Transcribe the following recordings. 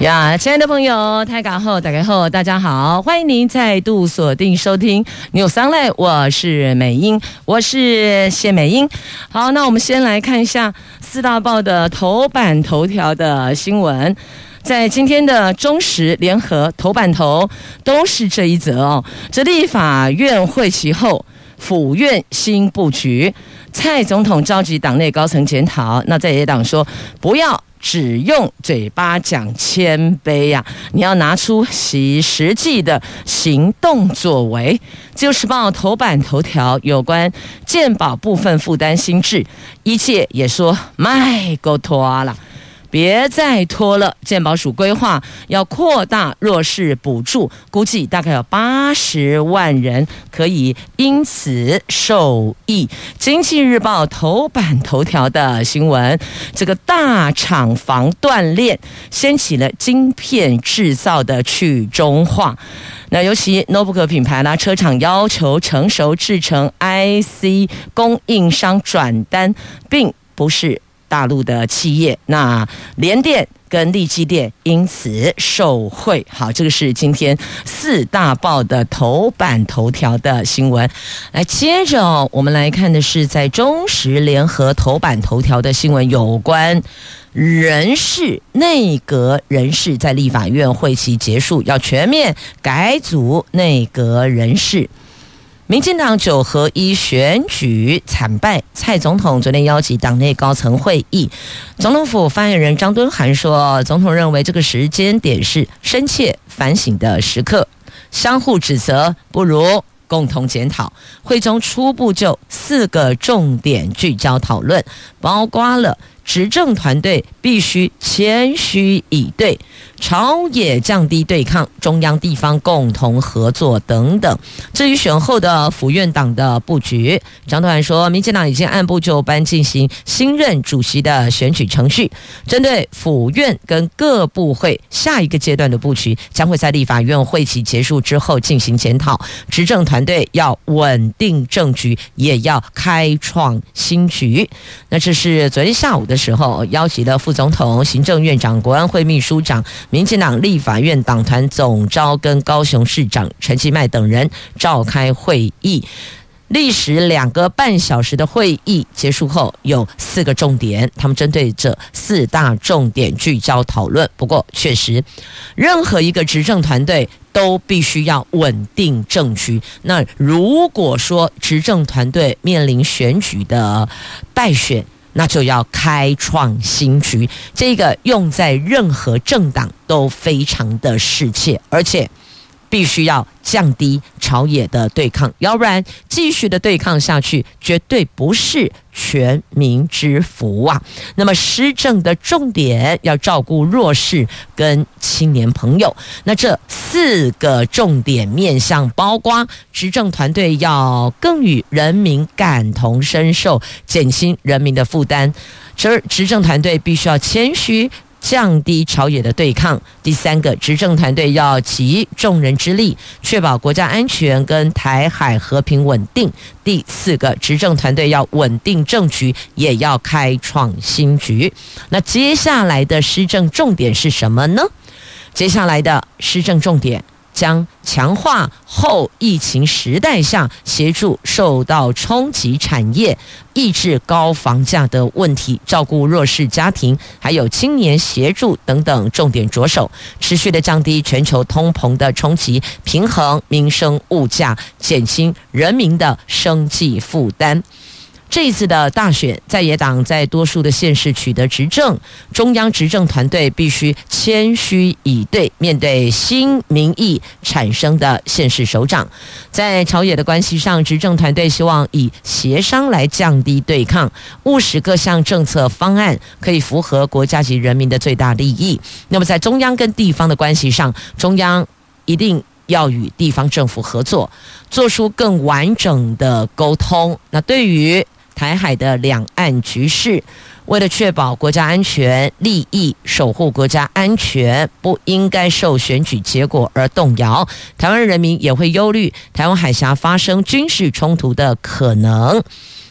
呀，亲爱的朋友，大家好，大家好，大家好，欢迎您再度锁定收听 News Online，我是美英，我是谢美英。好，那我们先来看一下四大报的头版头条的新闻，在今天的中时联合头版头都是这一则哦。这立法院会期后，府院新布局，蔡总统召集党内高层检讨，那在野党说不要。只用嘴巴讲谦卑呀、你要拿出其实际的行动作为。自由时报头版头条有关健保部分负担新制，一切也说卖够拖了。别再拖了！健保署规划要扩大弱势补助，估计大概有八十万人可以因此受益。经济日报头版头条的新闻：这个大厂房断链，掀起了晶片制造的去中化。那尤其 notebook 品牌啦，车厂要求成熟制成 IC 供应商转单，并不是。大陆的企业，那联电跟力积电因此受惠。好，这个是今天四大报的头版头条的新闻。来，接着我们来看的是在中时联合头版头条的新闻，有关人事内阁人事在立法院会期结束，要全面改组内阁人事。民进党九合一选举惨败，蔡总统昨天邀集党内高层会议。总统府发言人张敦涵说，总统认为这个时间点是深切反省的时刻，相互指责不如共同检讨。会中初步就四个重点聚焦讨论，包括了。执政团队必须谦虚以对，朝野降低对抗，中央地方共同合作等等。至于选后的府院党的布局，张德涵说，民进党已经按部就班进行新任主席的选举程序，针对府院跟各部会下一个阶段的布局，将会在立法院会期结束之后进行检讨。执政团队要稳定政局，也要开创新局。那这是昨天下午的。时候，邀集了副总统、行政院长、国安会秘书长、民进党立法院党团总召跟高雄市长陈其迈等人召开会议。历时两个半小时的会议结束后，有四个重点，他们针对这四大重点聚焦讨论。不过，确实，任何一个执政团队都必须要稳定政局。那如果说执政团队面临选举的败选，那就要开创新局，这个用在任何政党都非常的适切，而且必须要降低朝野的对抗，要不然继续的对抗下去，绝对不是全民之福啊。那么施政的重点要照顾弱势跟青年朋友，那这四个重点面向，包括执政团队要更与人民感同身受，减轻人民的负担，这执政团队必须要谦虚。降低朝野的对抗。第三个，执政团队要集众人之力，确保国家安全跟台海和平稳定。第四个，执政团队要稳定政局，也要开创新局。那接下来的施政重点是什么呢？接下来的施政重点。将强化后疫情时代下协助受到冲击产业、抑制高房价的问题、照顾弱势家庭，还有青年协助等等重点着手，持续的降低全球通膨的冲击，平衡民生物价，减轻人民的生计负担。这一次的大选，在野党在多数的县市取得执政，中央执政团队必须谦虚以对，面对新民意产生的县市首长，在朝野的关系上，执政团队希望以协商来降低对抗，务实各项政策方案可以符合国家及人民的最大利益。那么在中央跟地方的关系上，中央一定要与地方政府合作，做出更完整的沟通。那对于台海的两岸局势。为了确保国家安全利益，守护国家安全，不应该受选举结果而动摇。台湾人民也会忧虑台湾海峡发生军事冲突的可能。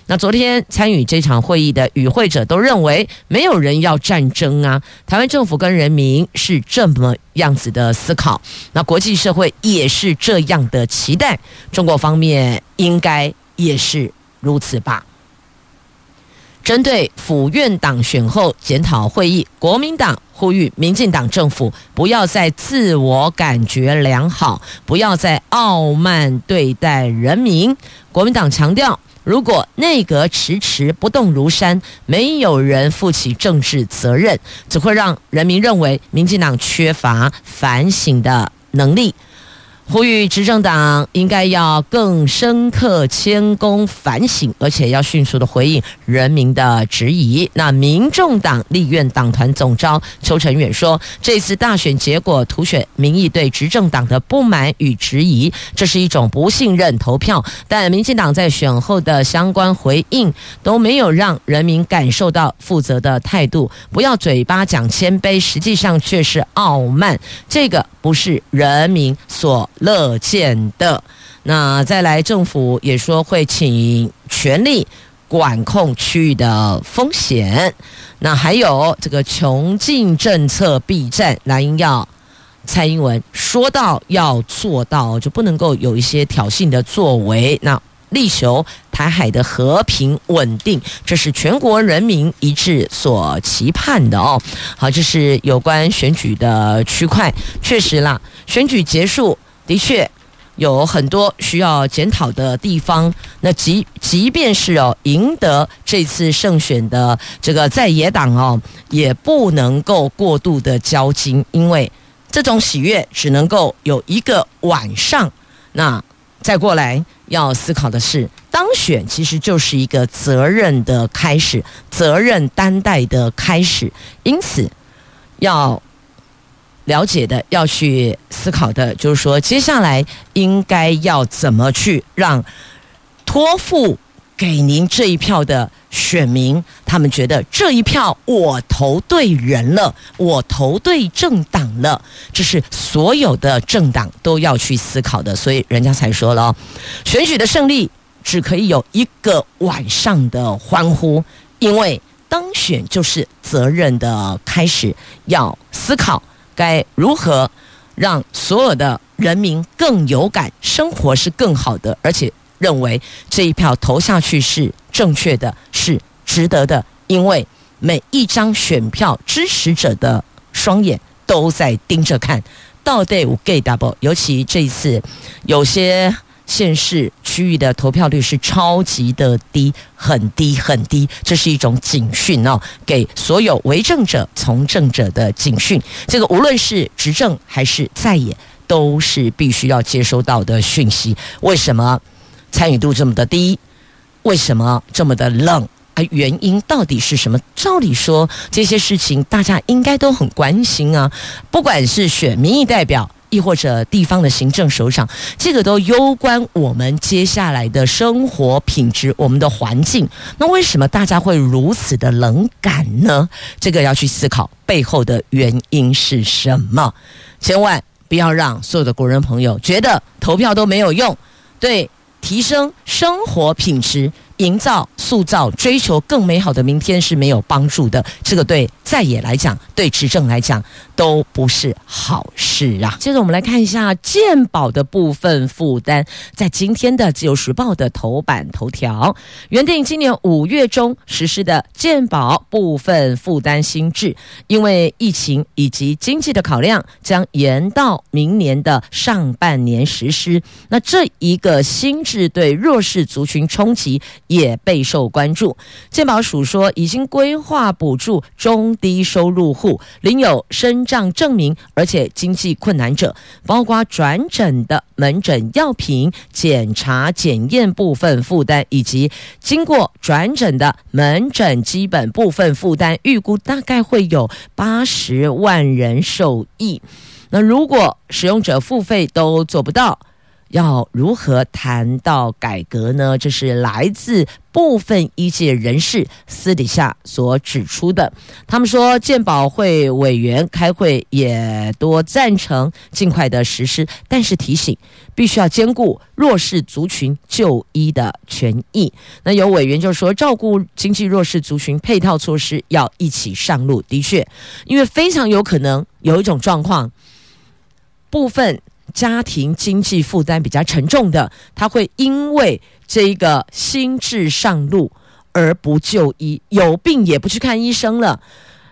那昨天参与这场会议的与会者都认为，没有人要战争啊。台湾政府跟人民是这么样子的思考，那国际社会也是这样的期待，中国方面应该也是如此吧。针对府院党选后检讨会议，国民党呼吁民进党政府不要再自我感觉良好，不要再傲慢对待人民。国民党强调，如果内阁迟迟不动如山，没有人负起政治责任，只会让人民认为民进党缺乏反省的能力。呼吁执政党应该要更深刻、谦恭反省，而且要迅速的回应人民的质疑。那民众党立院党团总召邱成远说：“这次大选结果凸显民意对执政党的不满与质疑，这是一种不信任投票。但民进党在选后的相关回应都没有让人民感受到负责的态度。不要嘴巴讲谦卑，实际上却是傲慢。这个不是人民所。”乐见的。那再来，政府也说会请全力管控区域的风险。那还有这个穷尽政策备战，蓝营要蔡英文说到要做到，就不能够有一些挑衅的作为。那力求台海的和平稳定，这是全国人民一致所期盼的哦。好，这是有关选举的区块，确实啦，选举结束。的确有很多需要检讨的地方。那即即便是哦赢得这次胜选的这个在野党哦，也不能够过度的骄矜，因为这种喜悦只能够有一个晚上。那再过来要思考的是，当选其实就是一个责任的开始，责任担待的开始。因此要。了解的要去思考的，就是说，接下来应该要怎么去让托付给您这一票的选民，他们觉得这一票我投对人了，我投对政党了，这是所有的政党都要去思考的。所以人家才说了，选举的胜利只可以有一个晚上的欢呼，因为当选就是责任的开始，要思考。该如何让所有的人民更有感，生活是更好的，而且认为这一票投下去是正确的，是值得的，因为每一张选票支持者的双眼都在盯着看，到底有几 double，尤其这一次有些。县市区域的投票率是超级的低，很低很低，这是一种警讯哦，给所有为政者、从政者的警讯。这个无论是执政还是在野，都是必须要接收到的讯息。为什么参与度这么的低？为什么这么的冷？啊，原因到底是什么？照理说，这些事情大家应该都很关心啊，不管是选民意代表。亦或者地方的行政首长，这个都攸关我们接下来的生活品质，我们的环境。那为什么大家会如此的冷感呢？这个要去思考背后的原因是什么。千万不要让所有的国人朋友觉得投票都没有用，对提升生活品质。营造、塑造、追求更美好的明天是没有帮助的。这个对在野来讲，对执政来讲都不是好事啊。接着我们来看一下健保的部分负担，在今天的《自由时报》的头版头条，原定今年五月中实施的健保部分负担新制，因为疫情以及经济的考量，将延到明年的上半年实施。那这一个新制对弱势族群冲击。也备受关注。健保署说，已经规划补助中低收入户领有身障证明，而且经济困难者，包括转诊的门诊药品、检查检验部分负担，以及经过转诊的门诊基本部分负担，预估大概会有八十万人受益。那如果使用者付费都做不到，要如何谈到改革呢？这是来自部分医界人士私底下所指出的。他们说，健保会委员开会也多赞成尽快的实施，但是提醒必须要兼顾弱势族群就医的权益。那有委员就说，照顾经济弱势族群配套措施要一起上路。的确，因为非常有可能有一种状况，部分。家庭经济负担比较沉重的，他会因为这个心智上路而不就医，有病也不去看医生了。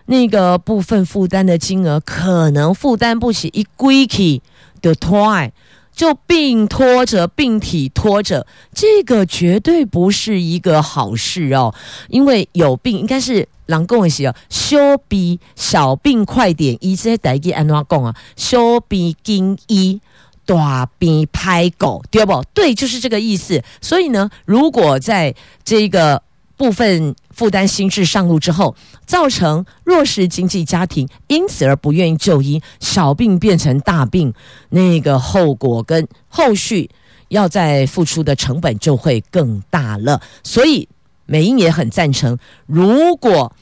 那个部分负担的金额可能负担不起，一归去的拖，就病拖着，病体拖着，这个绝对不是一个好事哦。因为有病应该是。人讲的是哦，小病小病快点医，这些台语安怎讲啊？小病紧医，大病拍狗，对不？对，就是这个意思。所以呢，如果在这个部分负担心智上路之后，造成弱势经济家庭因此而不愿意就医，小病变成大病，那个后果跟后续要再付出的成本就会更大了。所以美英也很赞成，如果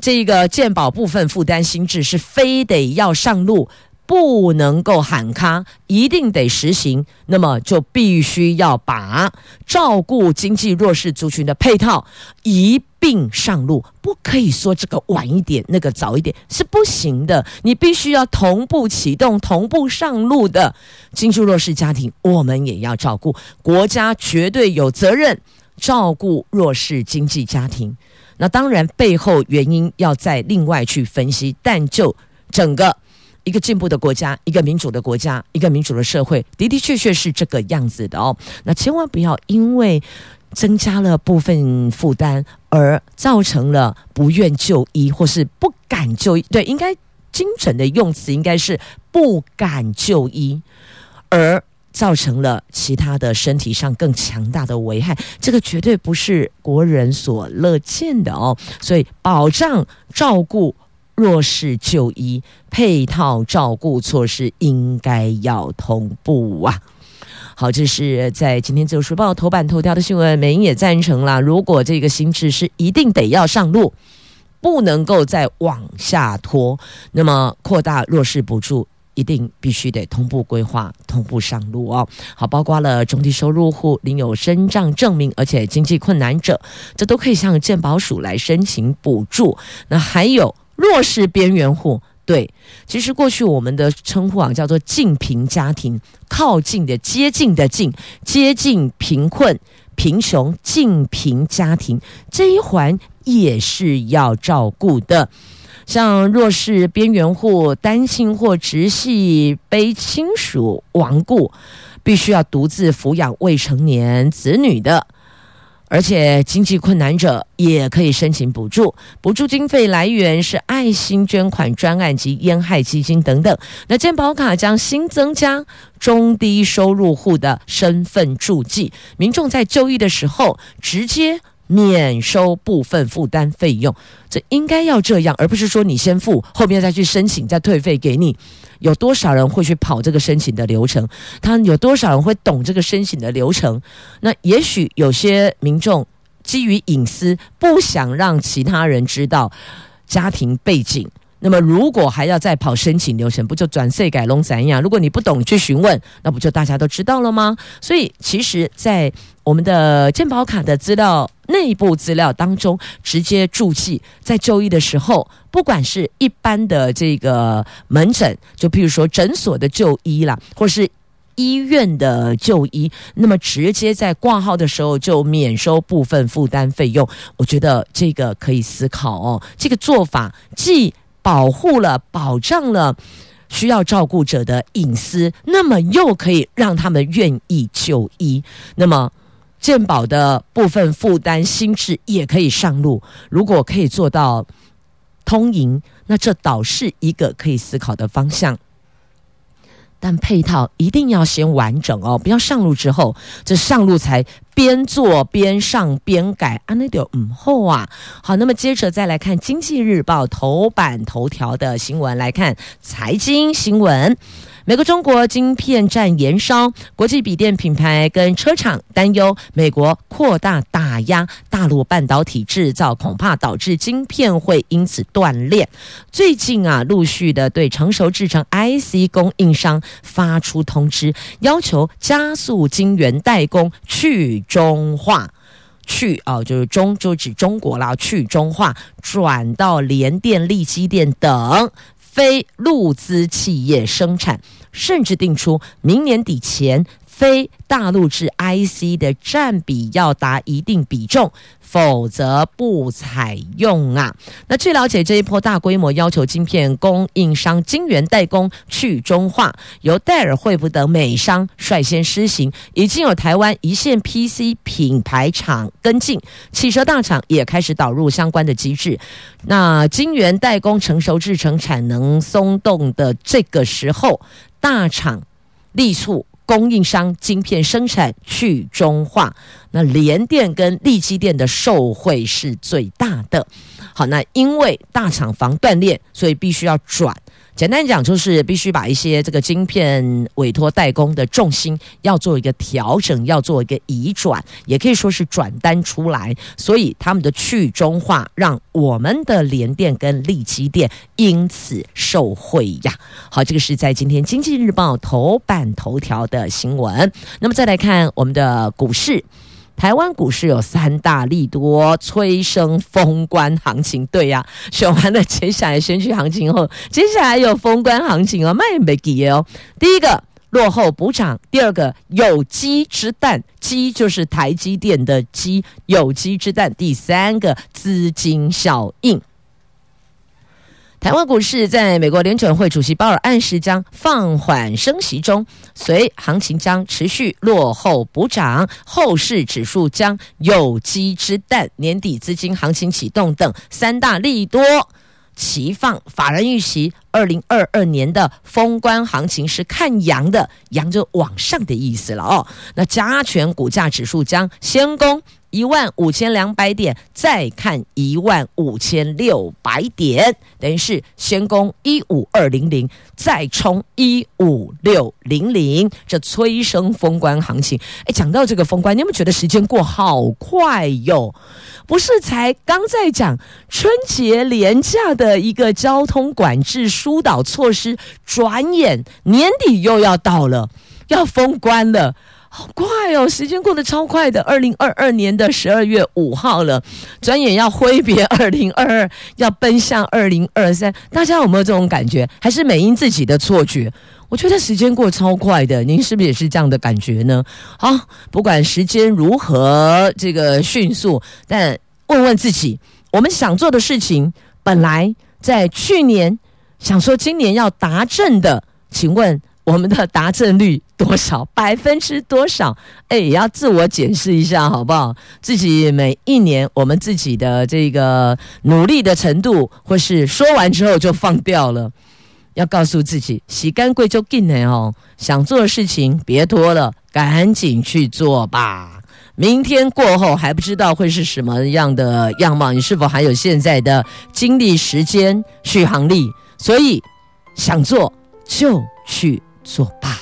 这个健保部分负担心智是非得要上路，不能够喊卡，一定得实行。那么就必须要把照顾经济弱势族群的配套一并上路，不可以说这个晚一点，那个早一点是不行的。你必须要同步启动、同步上路的经济弱势家庭，我们也要照顾。国家绝对有责任照顾弱势经济家庭。那当然，背后原因要再另外去分析，但就整个一个进步的国家，一个民主的国家，一个民主的社会，的的确确是这个样子的哦。那千万不要因为增加了部分负担而造成了不愿就医或是不敢就医。对，应该精准的用词应该是不敢就医，而。造成了其他的身体上更强大的危害，这个绝对不是国人所乐见的哦。所以，保障照顾弱势就医配套照顾措施应该要同步啊。好，这是在今天自由时报头版头条的新闻，美英也赞成啦。如果这个新制是一定得要上路，不能够再往下拖，那么扩大弱势补助。一定必须得同步规划、同步上路哦。好，包括了中低收入户领有身障证明，而且经济困难者，这都可以向健保署来申请补助。那还有弱势边缘户，对，其实过去我们的称呼啊叫做近贫家庭，靠近的、接近的近，接近贫困、贫穷、近贫家庭这一环也是要照顾的。像弱势边缘户、单亲或直系卑亲属亡故，必须要独自抚养未成年子女的，而且经济困难者也可以申请补助。补助经费来源是爱心捐款专案及烟害基金等等。那健保卡将新增加中低收入户的身份注记，民众在就医的时候直接。免收部分负担费用，这应该要这样，而不是说你先付，后面再去申请，再退费给你。有多少人会去跑这个申请的流程？他有多少人会懂这个申请的流程？那也许有些民众基于隐私，不想让其他人知道家庭背景。那么，如果还要再跑申请流程，不就转税改龙怎样？如果你不懂，去询问，那不就大家都知道了吗？所以，其实，在我们的健保卡的资料内部资料当中，直接注记，在就医的时候，不管是一般的这个门诊，就譬如说诊所的就医啦，或是医院的就医，那么直接在挂号的时候就免收部分负担费用，我觉得这个可以思考哦。这个做法既保护了、保障了需要照顾者的隐私，那么又可以让他们愿意就医。那么健保的部分负担心智也可以上路。如果可以做到通赢，那这倒是一个可以思考的方向。但配套一定要先完整哦，不要上路之后，这上路才边做边上边改，啊，那就嗯后啊。好，那么接着再来看《经济日报》头版头条的新闻，来看财经新闻。美国中国晶片战延烧，国际笔电品牌跟车厂担忧美国扩大打压大陆半导体制造，恐怕导致晶片会因此断裂。最近啊，陆续的对成熟制成 IC 供应商发出通知，要求加速晶圆代工去中化。去哦，就是中就指中国啦，去中化转到联电、力积电等非陆资企业生产，甚至定出明年底前非大陆制 IC 的占比要达一定比重。否则不采用啊！那据了解，这一波大规模要求晶片供应商晶圆代工去中化，由戴尔、惠普等美商率先施行，已经有台湾一线 PC 品牌厂跟进，汽车大厂也开始导入相关的机制。那晶圆代工成熟制程产能松动的这个时候，大厂力促。供应商晶片生产去中化，那联电跟力机电的受惠是最大的。好，那因为大厂房断裂，所以必须要转。简单讲，就是必须把一些这个晶片委托代工的重心要做一个调整，要做一个移转，也可以说是转单出来。所以他们的去中化，让我们的联电跟力积电因此受惠呀。好，这个是在今天《经济日报》头版头条的新闻。那么再来看我们的股市。台湾股市有三大利多催生封关行情，对呀、啊，选完了接下来选举行情后，接下来有封关行情哦，卖没给哦。第一个落后补涨，第二个有机之蛋，鸡就是台积电的鸡，有机之蛋，第三个资金效应。台湾股市在美国联准会主席鲍尔暗示将放缓升息中，随行情将持续落后补涨，后市指数将有机之蛋，年底资金行情启动等三大利多齐放，法人预期二零二二年的封关行情是看阳的，阳就往上的意思了哦。那加权股价指数将先攻。一万五千两百点，再看一万五千六百点，等于是先攻一五二零零，再冲一五六零零，这催生封关行情。哎，讲到这个封关，你有没有觉得时间过好快哟？不是才刚在讲春节连假的一个交通管制疏导措施，转眼年底又要到了，要封关了。好快哦，时间过得超快的，二零二二年的十二月五号了，转眼要挥别 二零二二，要奔向二零二三。大家有没有这种感觉？还是美英自己的错觉？我觉得时间过超快的，您是不是也是这样的感觉呢？好，不管时间如何这个迅速，但问问自己，我们想做的事情，本来在去年想说今年要达阵的，请问？我们的达阵率多少？百分之多少？哎，也要自我检视一下，好不好？自己每一年我们自己的这个努力的程度，或是说完之后就放掉了，要告诉自己，洗干贵就紧了哦。想做的事情别拖了，赶紧去做吧。明天过后还不知道会是什么样的样貌，你是否还有现在的精力、时间、续航力？所以想做就去。作罢，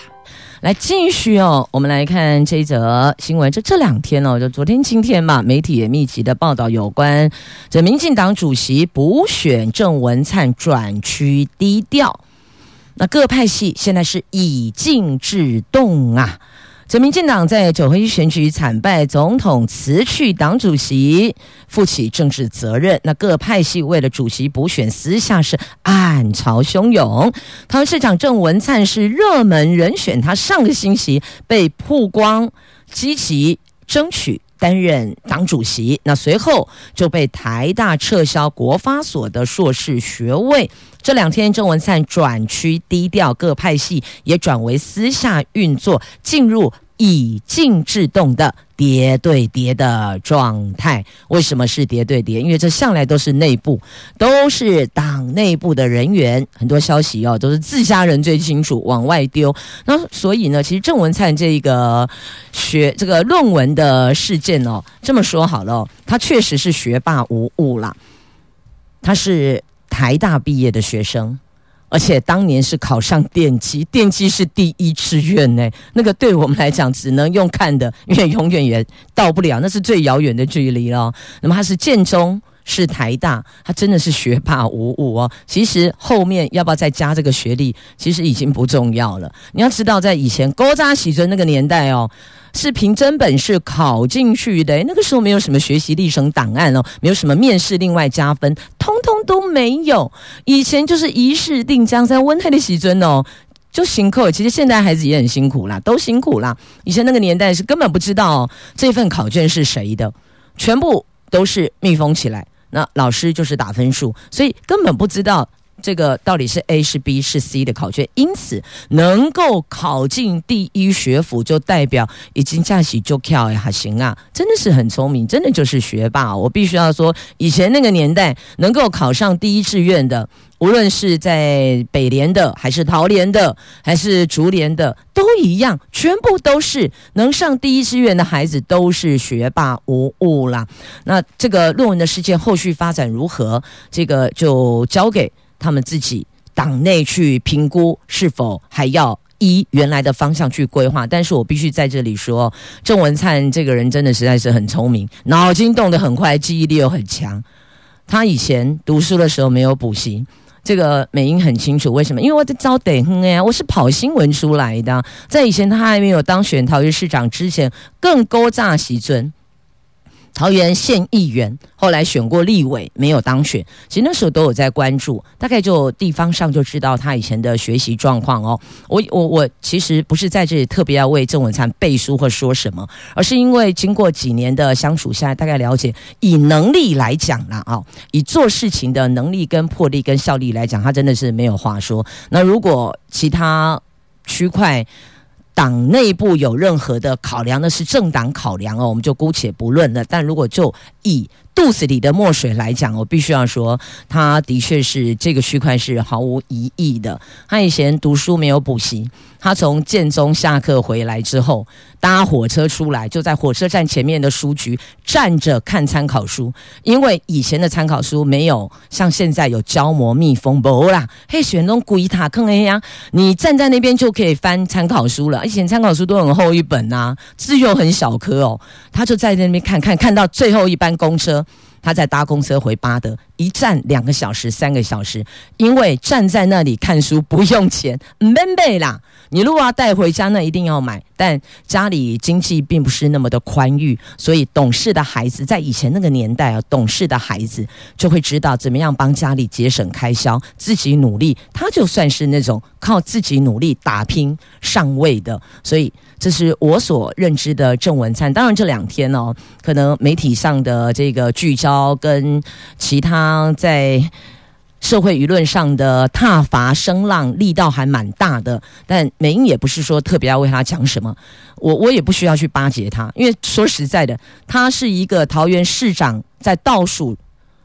来继续哦。我们来看这一则新闻，就这两天哦，就昨天、今天嘛，媒体也密集的报道有关这民进党主席补选郑文灿转趋低调，那各派系现在是以静制动啊。这民进党在九合一选举惨败，总统辞去党主席，负起政治责任。那各派系为了主席补选，私下是暗潮汹涌。台湾市长郑文灿是热门人选，他上个星期被曝光积极争取担任党主席，那随后就被台大撤销国发所的硕士学位。这两天郑文灿转趋低调，各派系也转为私下运作，进入以静制动的谍对谍的状态。为什么是谍对谍？因为这向来都是内部，都是党内部的人员，很多消息哦都是自家人最清楚，往外丢。那所以呢，其实郑文灿这个学这个论文的事件哦，这么说好了，他确实是学霸无误啦，他是。台大毕业的学生，而且当年是考上电机，电机是第一志愿呢。那个对我们来讲，只能用看的，因为永远也到不了，那是最遥远的距离了。那么他是建中，是台大，他真的是学霸无误哦。其实后面要不要再加这个学历，其实已经不重要了。你要知道，在以前勾扎喜尊那个年代哦。是凭真本事考进去的，那个时候没有什么学习历程档案哦，没有什么面试另外加分，通通都没有。以前就是一试定江山，温太的喜尊哦，就辛苦。其实现在孩子也很辛苦啦，都辛苦啦。以前那个年代是根本不知道、这份考卷是谁的，全部都是密封起来，那老师就是打分数，所以根本不知道。这个到底是 A 是 B 是 C 的考卷，因此能够考进第一学府，就代表已经驾驶就跳呀，行啊，真的是很聪明，真的就是学霸。我必须要说，以前那个年代能够考上第一志愿的，无论是在北联的，还是桃联的，还是竹联的，都一样，全部都是能上第一志愿的孩子，都是学霸无误啦。那这个论文的事件后续发展如何，这个就交给。他们自己党内去评估是否还要依原来的方向去规划，但是我必须在这里说，郑文灿这个人真的实在是很聪明，脑筋动得很快，记忆力又很强。他以前读书的时候没有补习，这个美英很清楚为什么？因为我在招得哼呀，我是跑新闻出来的，在以前他还没有当选桃园市长之前，更勾诈习尊。桃园县议员后来选过立委，没有当选。其实那时候都有在关注，大概就地方上就知道他以前的学习状况哦。我我我其实不是在这里特别要为郑文灿背书或说什么，而是因为经过几年的相处下来，大概了解以能力来讲啦，啊，以做事情的能力跟魄力跟效力来讲，他真的是没有话说。那如果其他区块，党内部有任何的考量，那是政党考量哦，我们就姑且不论了。但如果就以肚子里的墨水来讲，我必须要说，他的确是这个区块是毫无疑义的。他以前读书没有补习。他从建中下课回来之后，搭火车出来，就在火车站前面的书局站着看参考书。因为以前的参考书没有像现在有胶膜密封，不啦，嘿，选中鬼塔坑哎呀，你站在那边就可以翻参考书了。以前参考书都很厚一本呐、啊，字又很小颗哦。他就在那边看看，看到最后一班公车。他在搭公车回巴德，一站两个小时、三个小时，因为站在那里看书不用钱，免费啦。你如果要带回家，那一定要买。但家里经济并不是那么的宽裕，所以懂事的孩子在以前那个年代啊，懂事的孩子就会知道怎么样帮家里节省开销，自己努力。他就算是那种靠自己努力打拼上位的，所以这是我所认知的郑文灿。当然这两天哦，可能媒体上的这个聚焦跟其他在。社会舆论上的挞伐声浪力道还蛮大的，但美英也不是说特别要为他讲什么，我我也不需要去巴结他，因为说实在的，他是一个桃园市长在倒数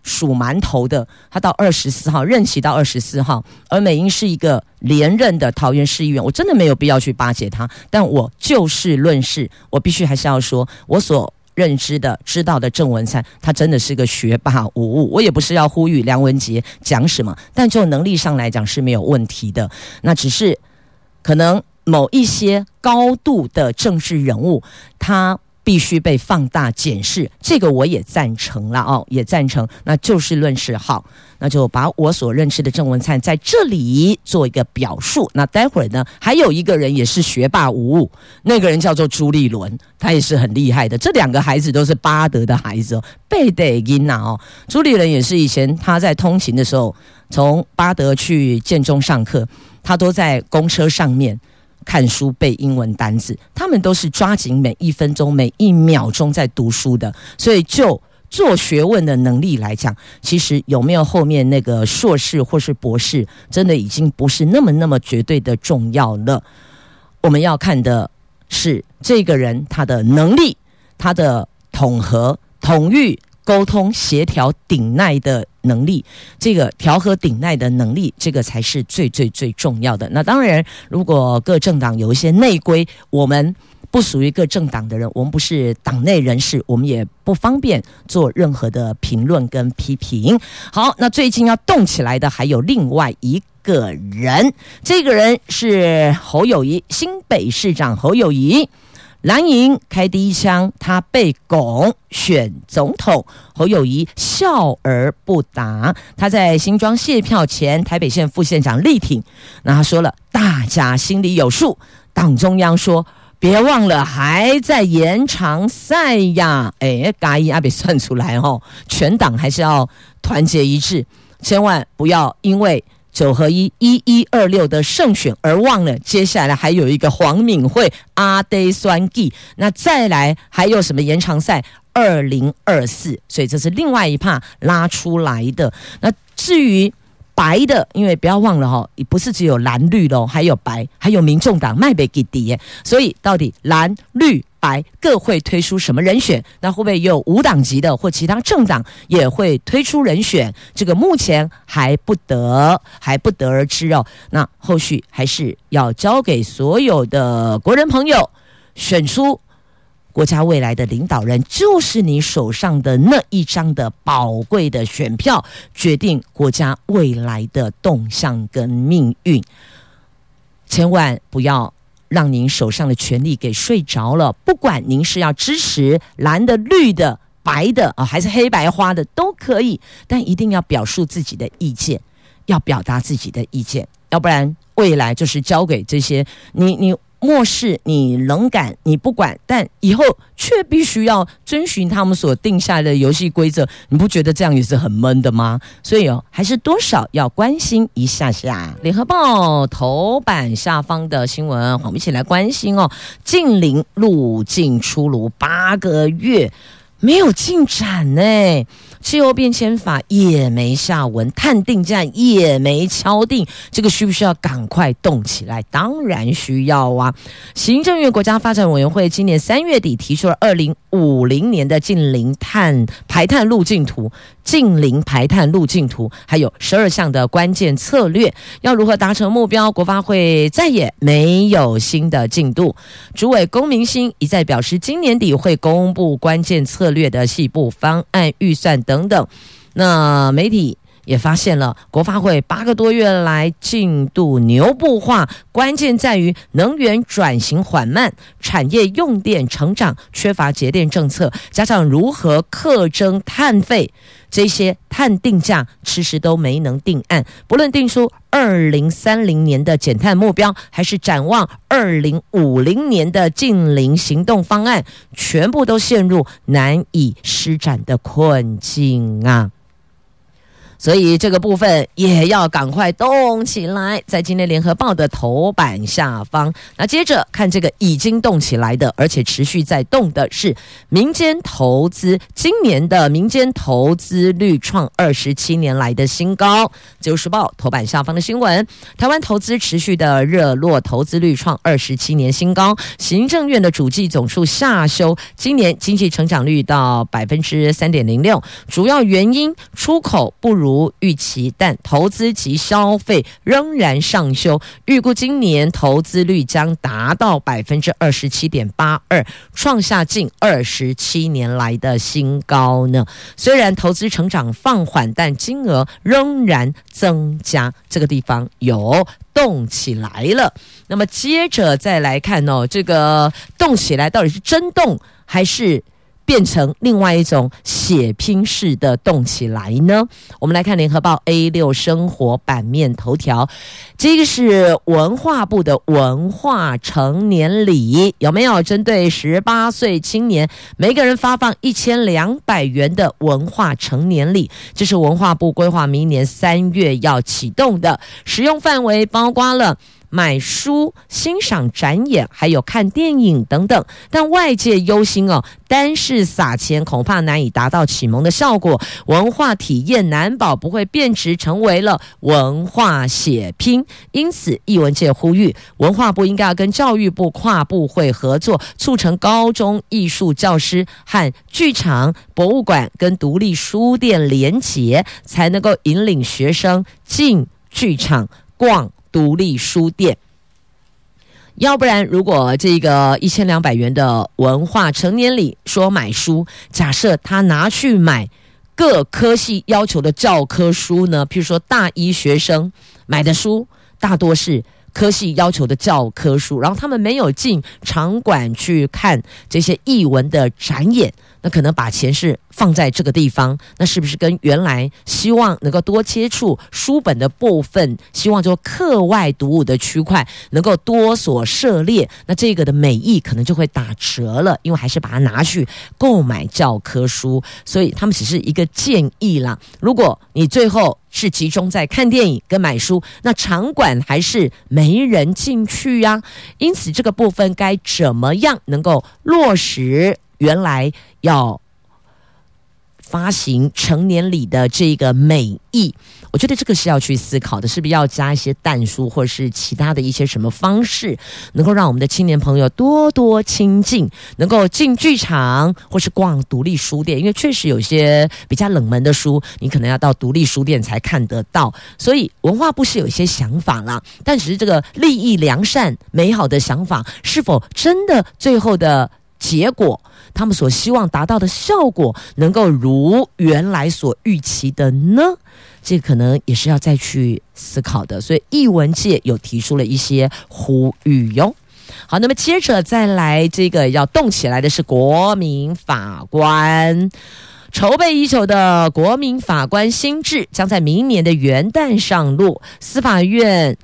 数馒头的，他到二十四号任期到二十四号，而美英是一个连任的桃园市议员，我真的没有必要去巴结他，但我就事论事，我必须还是要说，我所。认知的、知道的郑文灿，他真的是个学霸无误。我也不是要呼吁梁文杰讲什么，但就能力上来讲是没有问题的。那只是可能某一些高度的政治人物，他。必须被放大检视，这个我也赞成了哦，也赞成。那就事论事，好，那就把我所认识的郑文灿在这里做一个表述。那待会儿呢，还有一个人也是学霸无误，那个人叫做朱立伦，他也是很厉害的。这两个孩子都是巴德的孩子哦，贝德因呐哦，朱立伦也是以前他在通勤的时候，从巴德去建中上课，他都在公车上面。看书背英文单词，他们都是抓紧每一分钟、每一秒钟在读书的。所以，就做学问的能力来讲，其实有没有后面那个硕士或是博士，真的已经不是那么那么绝对的重要了。我们要看的是这个人他的能力，他的统合、统御。沟通协调顶耐的能力，这个调和顶耐的能力，这个才是最最最重要的。那当然，如果各政党有一些内规，我们不属于各政党的人，我们不是党内人士，我们也不方便做任何的评论跟批评。好，那最近要动起来的还有另外一个人，这个人是侯友谊，新北市长侯友谊。蓝营开第一枪，他被拱选总统。侯友宜笑而不答。他在新庄谢票前，台北县副县长力挺，那他说了，大家心里有数。党中央说，别忘了还在延长赛呀。哎，嘎一阿别算出来哦，全党还是要团结一致，千万不要因为。九合一一一二六的胜选，而忘了接下来还有一个黄敏惠阿呆酸计，那再来还有什么延长赛二零二四，所以这是另外一趴拉出来的。那至于白的，因为不要忘了哈，也不是只有蓝绿喽，还有白，还有民众党麦北给迪，所以到底蓝绿。白各会推出什么人选？那会不会有无党籍的或其他政党也会推出人选？这个目前还不得还不得而知哦。那后续还是要交给所有的国人朋友选出国家未来的领导人，就是你手上的那一张的宝贵的选票，决定国家未来的动向跟命运。千万不要。让您手上的权力给睡着了。不管您是要支持蓝的、绿的、白的啊，还是黑白花的都可以，但一定要表述自己的意见，要表达自己的意见，要不然未来就是交给这些你你。漠视你冷感，你不管，但以后却必须要遵循他们所定下的游戏规则，你不觉得这样也是很闷的吗？所以哦，还是多少要关心一下下。联合报头版下方的新闻，我们一起来关心哦。近邻路径出炉八个月，没有进展呢。气候变迁法也没下文，碳定价也没敲定，这个需不需要赶快动起来？当然需要啊！行政院国家发展委员会今年三月底提出了二零五零年的近零碳排碳路径图，近零排碳路径图，还有十二项的关键策略，要如何达成目标？国发会再也没有新的进度。主委龚明鑫一再表示，今年底会公布关键策略的细部方案预算。等等，那媒体也发现了，国发会八个多月来进度牛步化，关键在于能源转型缓慢，产业用电成长缺乏节电政策，加上如何克征碳费，这些碳定价迟迟都没能定案。不论定出二零三零年的减碳目标，还是展望二零五零年的净零行动方案，全部都陷入难以施展的困境啊！所以这个部分也要赶快动起来，在今天联合报的头版下方。那接着看这个已经动起来的，而且持续在动的是民间投资。今年的民间投资率创二十七年来的新高。自由时报头版下方的新闻：台湾投资持续的热络，投资率创二十七年新高。行政院的主计总数下修今年经济成长率到百分之三点零六，主要原因出口不如。如预期，但投资及消费仍然上修，预估今年投资率将达到百分之二十七点八二，创下近二十七年来的新高呢。虽然投资成长放缓，但金额仍然增加，这个地方有动起来了。那么接着再来看哦，这个动起来到底是真动还是？变成另外一种血拼式的动起来呢？我们来看联合报 A 六生活版面头条，这个是文化部的文化成年礼，有没有针对十八岁青年，每个人发放一千两百元的文化成年礼？这是文化部规划明年三月要启动的，使用范围包括了。买书、欣赏展演，还有看电影等等，但外界忧心哦，单是撒钱恐怕难以达到启蒙的效果，文化体验难保不会变质成为了文化血拼。因此，艺文界呼吁文化部应该要跟教育部跨部会合作，促成高中艺术教师和剧场、博物馆跟独立书店连结，才能够引领学生进剧场逛。独立书店，要不然，如果这个一千两百元的文化成年礼说买书，假设他拿去买各科系要求的教科书呢？譬如说大一学生买的书，大多是科系要求的教科书，然后他们没有进场馆去看这些译文的展演。那可能把钱是放在这个地方，那是不是跟原来希望能够多接触书本的部分，希望就课外读物的区块能够多所涉猎，那这个的美意可能就会打折了，因为还是把它拿去购买教科书，所以他们只是一个建议啦。如果你最后是集中在看电影跟买书，那场馆还是没人进去呀、因此这个部分该怎么样能够落实？原来要发行成年礼的这个美意，我觉得这个是要去思考的，是不是要加一些淡书，或是其他的一些什么方式，能够让我们的青年朋友多多亲近，能够进剧场或是逛独立书店，因为确实有些比较冷门的书，你可能要到独立书店才看得到。所以文化部是有一些想法啦，但只是这个利益良善、美好的想法，是否真的最后的结果？他们所希望达到的效果，能够如原来所预期的呢？这可能也是要再去思考的。所以译文界有提出了一些呼吁哟。好，那么接着再来，这个要动起来的是国民法官，筹备已久的国民法官新制将在明年的元旦上路。司法院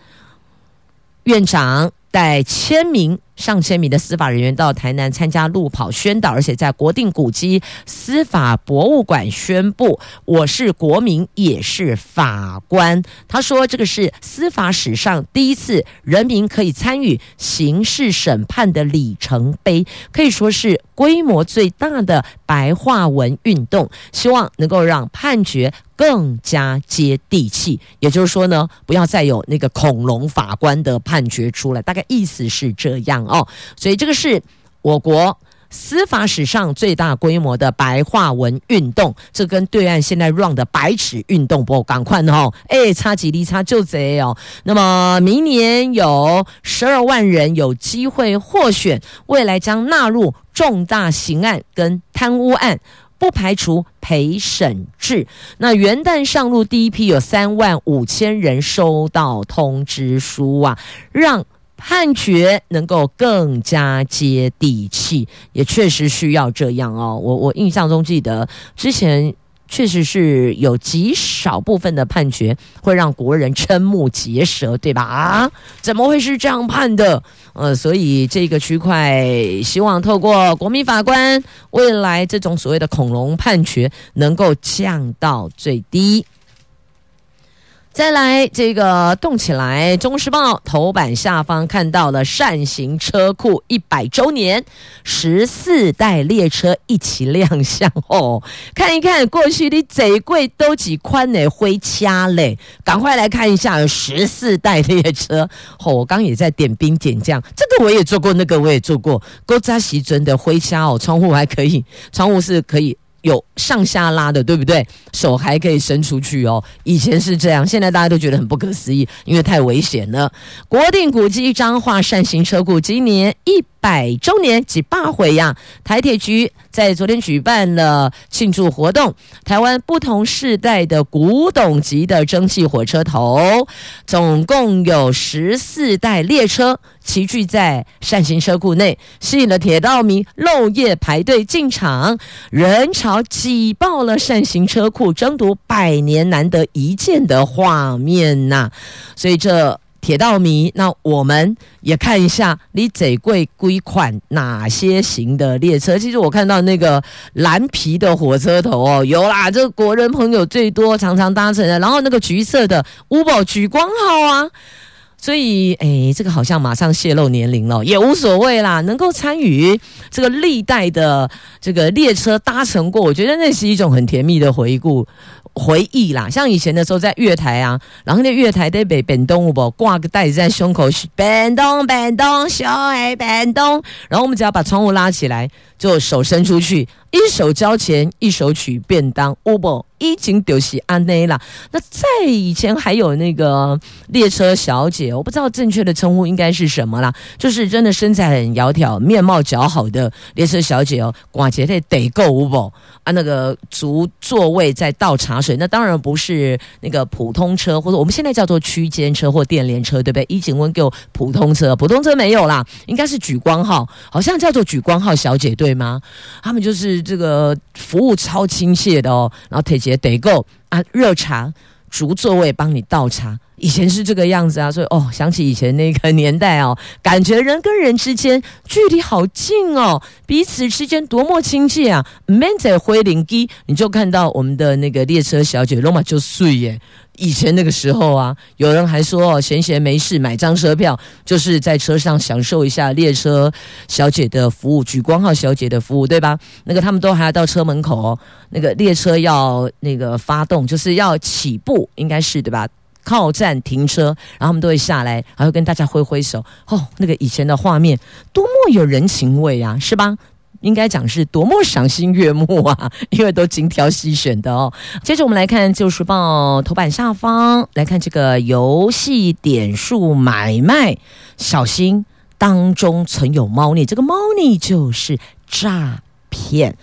院长带签名。上千名的司法人员到台南参加路跑宣导，而且在国定古迹司法博物馆宣布：“我是国民，也是法官。”他说：“这个是司法史上第一次人民可以参与刑事审判的里程碑，可以说是规模最大的白话文运动。希望能够让判决更加接地气。也就是说呢，不要再有那个恐龙法官的判决出来。大概意思是这样。”，哦所以这个是我国司法史上最大规模的白话文运动，这跟对岸现在 run 的白纸运动不赶快哦，哎，差几粒差就贼哦。那么明年有十二万人有机会获选，未来将纳入重大刑案跟贪污案，不排除陪审制。那元旦上路第一批有三万五千人收到通知书啊，让。判决能够更加接地气，也确实需要这样哦。我我印象中记得之前确实是有极少部分的判决会让国人瞠目结舌，对吧？啊，怎么会是这样判的？呃，所以这个区块希望透过国民法官，未来这种所谓的恐龙判决能够降到最低。再来这个动起来，《中时报》头版下方看到了扇形车库一百周年，十四代列车一起亮相哦。看一看过去的贼贵都几宽呢？灰掐嘞，赶快来看一下十四代列车。哦，我刚也在点兵点将，这个我也做过，那个我也做过。勾扎西尊的灰掐哦，窗户还可以，窗户是可以。有上下拉的，对不对？手还可以伸出去哦。以前是这样，现在大家都觉得很不可思议，因为太危险了。国定古迹彰化扇形车库今年一百周年几八回呀？台铁局在昨天举办了庆祝活动，台湾不同世代的古董级的蒸汽火车头，总共有十四代列车。齐聚在扇形车库内，吸引了铁道迷漏夜排队进场，人潮挤爆了扇形车库，争夺百年难得一见的画面呐、所以这铁道迷，那我们也看一下，你最贵归款哪些型的列车？其实我看到那个蓝皮的火车头哦，有啦，这国人朋友最多，常常搭乘的。然后那个橘色的乌宝莒光号啊。所以，哎，这个好像马上泄露年龄了，也无所谓啦。能够参与这个历代的这个列车搭乘过，我觉得那是一种很甜蜜的回顾。回忆啦，像以前的时候在月台啊，然后那月台得被本东不挂个袋子在胸口，本东本东小哎本东，然后我们只要把窗户拉起来，就手伸出去，一手交钱，一手取便当，乌不？已经丢弃安内啦。那在以前还有那个列车小姐，我不知道正确的称呼应该是什么啦，就是真的身材很窈窕、面貌姣好的列车小姐哦。寡节的得够不啊？那个足座位在倒茶水，那当然不是那个普通车，或者我们现在叫做区间车或电联车，对不对？一景温给我普通车，普通车没有啦，应该是莒光号，好像叫做莒光号小姐，对吗？他们就是这个服务超亲切的哦，然后铁姐得够啊！热茶，逐座位帮你倒茶。以前是这个样子啊，所以哦，想起以前那个年代哦，感觉人跟人之间距离好近哦，彼此之间多么亲切啊！免在灰林机，你就看到我们的那个列车小姐，罗马就睡耶。以前那个时候啊，有人还说哦，闲闲没事买张车票，就是在车上享受一下列车小姐的服务，举光号小姐的服务，对吧？那个他们都还要到车门口哦，那个列车要那个发动，就是要起步，应该是对吧？靠站停车，然后他们都会下来，然后跟大家挥挥手。哦，那个以前的画面多么有人情味啊，是吧？应该讲是多么赏心悦目啊！因为都精挑细选的哦。接着我们来看《旧时报》头版下方，来看这个游戏点数买卖，小心当中存有猫腻。这个猫腻就是诈骗。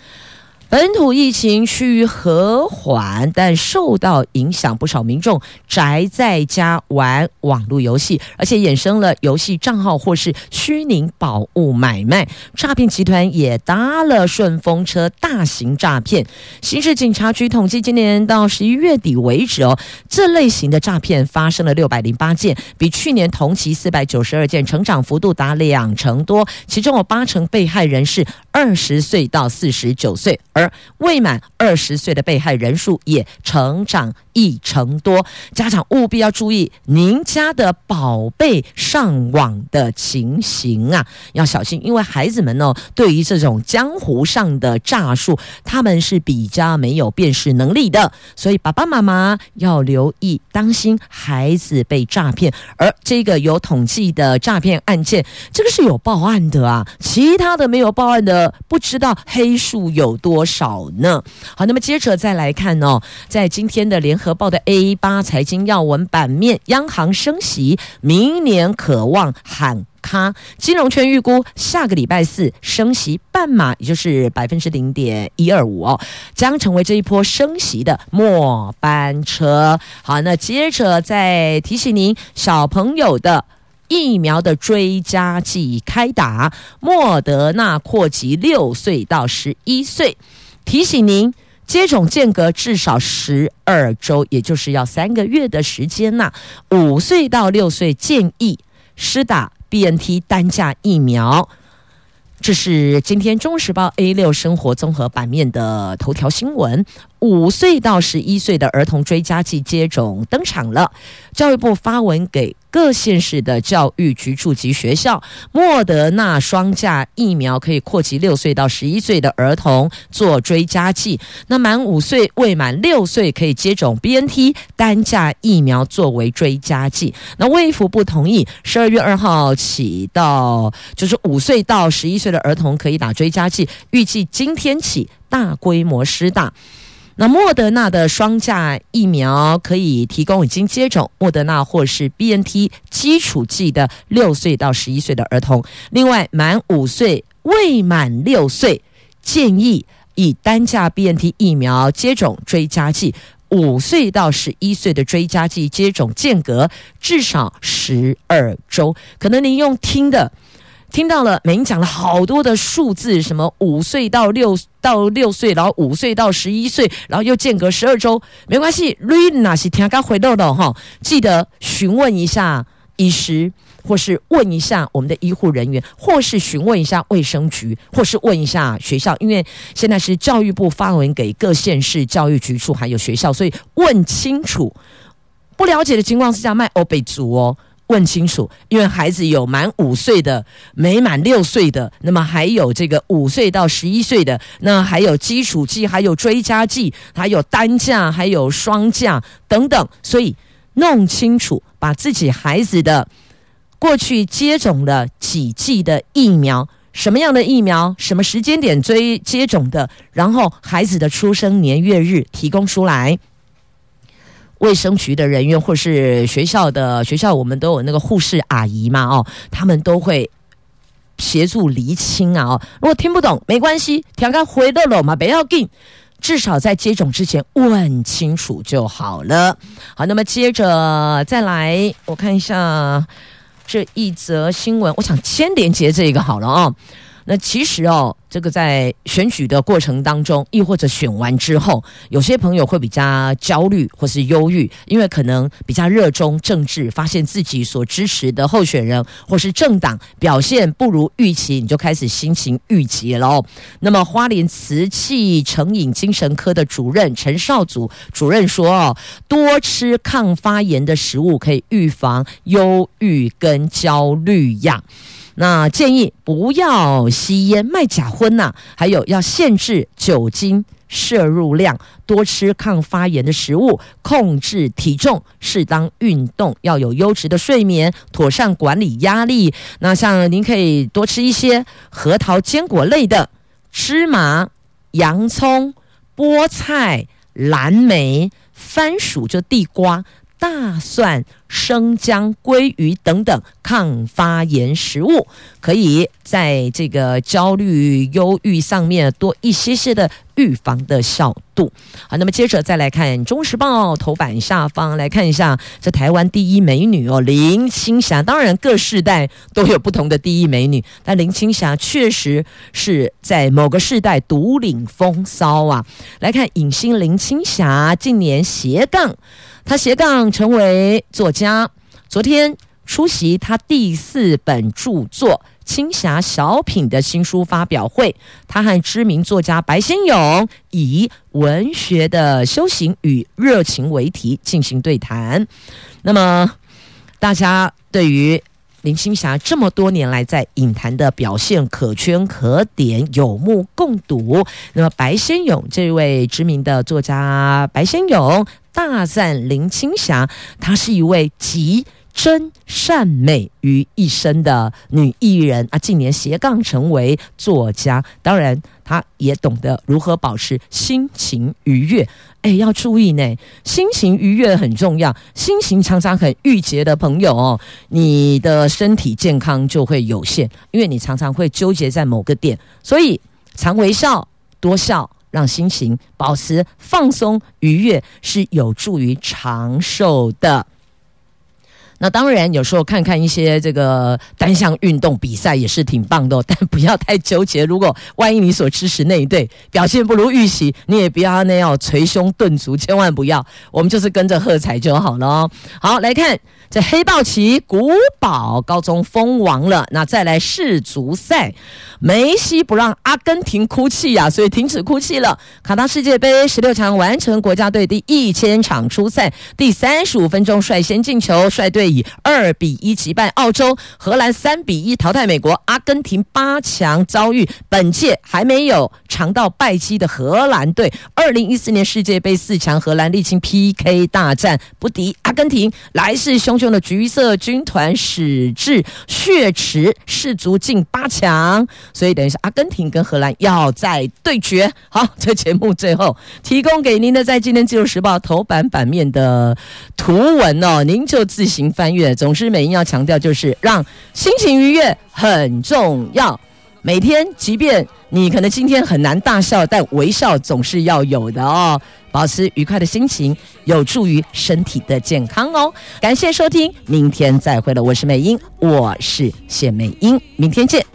本土疫情趋于和缓，但受到影响，不少民众宅在家玩网络游戏，而且衍生了游戏账号或是虚拟宝物买卖。诈骗集团也搭了顺风车，大型诈骗。刑事警察局统计，今年到十一月底为止，哦，这类型的诈骗发生了六百零八件，比去年同期四百九十二件，成长幅度达两成多。其中有八成被害人是二十岁到四十九岁。而未满二十岁的被害人数也成长一成多，家长务必要注意您家的宝贝上网的情形啊，要小心，因为孩子们呢，对于这种江湖上的诈术，他们是比较没有辨识能力的，所以爸爸妈妈要留意，当心孩子被诈骗。而这个有统计的诈骗案件，这个是有报案的啊，其他的没有报案的，不知道黑数有多少呢？好，那么接着再来看哦，在今天的联合报的 A 八财经要闻版面，央行升息，明年可望喊卡。金融圈预估下个礼拜四升息半码，也就是百分之零点一二五哦，将成为这一波升息的末班车。好，那接着再提醒您，小朋友的疫苗的追加剂开打，莫德纳扩及六岁到十一岁。提醒您，接种间隔至少十二周，也就是要三个月的时间呐。五岁到六岁建议施打 BNT 单价疫苗。这是今天《中时报》A 六生活综合版面的头条新闻。五岁到十一岁的儿童追加剂接种登场了。教育部发文给各县市的教育局处及学校，莫德纳双价疫苗可以扩及六岁到十一岁的儿童做追加剂。那满五岁未满六岁可以接种 BNT 单价疫苗作为追加剂。那卫福部同意，十二月二号起到就是五岁到十一岁的儿童可以打追加剂，预计今天起大规模施打。那莫德纳的双价疫苗可以提供已经接种莫德纳或是 BNT 基础剂的六岁到十一岁的儿童。另外，满五岁未满六岁，建议以单价 BNT 疫苗接种追加剂。五岁到十一岁的追加剂接种间隔至少十二周。可能您用听的。听到了，美英讲了好多的数字，什么五岁到六到六岁，然后五岁到十一岁，然后又间隔十二周，没关系。瑞娜是听刚回到的哈，记得询问一下医师，或是问一下我们的医护人员，或是询问一下卫生局，或是问一下学校，因为现在是教育部发文给各县市教育局处还有学校，所以问清楚。不了解的情况之下，卖欧北族哦。问清楚，因为孩子有满五岁的，没满六岁的，那么还有这个五岁到十一岁的，那还有基础剂，还有追加剂，还有单价，还有双价等等，所以弄清楚，把自己孩子的过去接种了几剂的疫苗什么样的疫苗，什么时间点追接种的，然后孩子的出生年月日提供出来。卫生局的人员或是学校的学校，我们都有那个护士阿姨嘛，哦，他们都会协助厘清啊。哦，如果听不懂没关系，调开回的了嘛，不要紧，至少在接种之前问清楚就好了。好，那么接着再来，我看一下。这一则新闻，我想先连接这个好了啊、哦。那其实哦，这个在选举的过程当中，亦或者选完之后，有些朋友会比较焦虑或是忧郁，因为可能比较热衷政治，发现自己所支持的候选人或是政党表现不如预期，你就开始心情郁结了。那么，花莲慈济成瘾精神科的主任陈少祖主任说哦，多吃抗发炎的食物可以预防忧郁跟焦虑呀。那建议不要吸烟、卖假婚呐、还有要限制酒精摄入量，多吃抗发炎的食物，控制体重，适当运动，要有优质的睡眠，妥善管理压力。那像您可以多吃一些核桃、坚果类的，芝麻、洋葱、菠菜、蓝莓、番薯，就地瓜。大蒜、生姜、鲑鱼等等抗发炎食物，可以在这个焦虑、忧郁上面多一些些的预防的效度。好，那么接着再来看《中时报》头版下方，来看一下这台湾第一美女哦，林青霞。当然，各世代都有不同的第一美女，但林青霞确实是在某个世代独领风骚啊。来看影星林青霞，近年斜杠。他斜杠成为作家，昨天出席他第四本著作《青霞小品》的新书发表会，他和知名作家白先勇以文学的修行与热情为题进行对谈。那么，大家对于林青霞这么多年来在影坛的表现可圈可点，有目共睹。那么，白先勇这位知名的作家白先勇。大赞林青霞，她是一位集真善美于一身的女艺人啊！近年斜杠成为作家，当然她也懂得如何保持心情愉悦。哎，要注意呢，心情愉悦很重要。心情常常很郁结的朋友哦，你的身体健康就会有限，因为你常常会纠结在某个点。所以，常微笑，多笑。让心情保持放松愉悦是有助于长寿的。那当然，有时候看看一些这个单项运动比赛也是挺棒的，但不要太纠结。如果万一你所支持那一队表现不如预期，你也不要那样捶胸顿足，千万不要。我们就是跟着喝彩就好了哦。好，来看。这黑豹旗古堡高中封王了，那再来世足赛，梅西不让阿根廷哭泣呀、啊，所以停止哭泣了。卡达世界杯十六强完成国家队第一千场出赛，第三十五分钟率先进球，率队以二比一击败澳洲，荷兰三比一淘汰美国，阿根廷八强遭遇本届还没有尝到败绩的荷兰队。二零一四年世界杯四强荷兰历经 PK 大战不敌阿根廷，来势汹中的橘色军团矢志血池世足进八强，所以等于是阿根廷跟荷兰要再对决。好，这节目最后提供给您的，在今天《自由时报》头版版面的图文哦，您就自行翻阅。总之，美英要强调就是让心情愉悦很重要。每天，即便你可能今天很难大笑，但微笑总是要有的哦。保持愉快的心情，有助于身体的健康哦。感谢收听，明天再会了。我是美英，我是谢美英，明天见。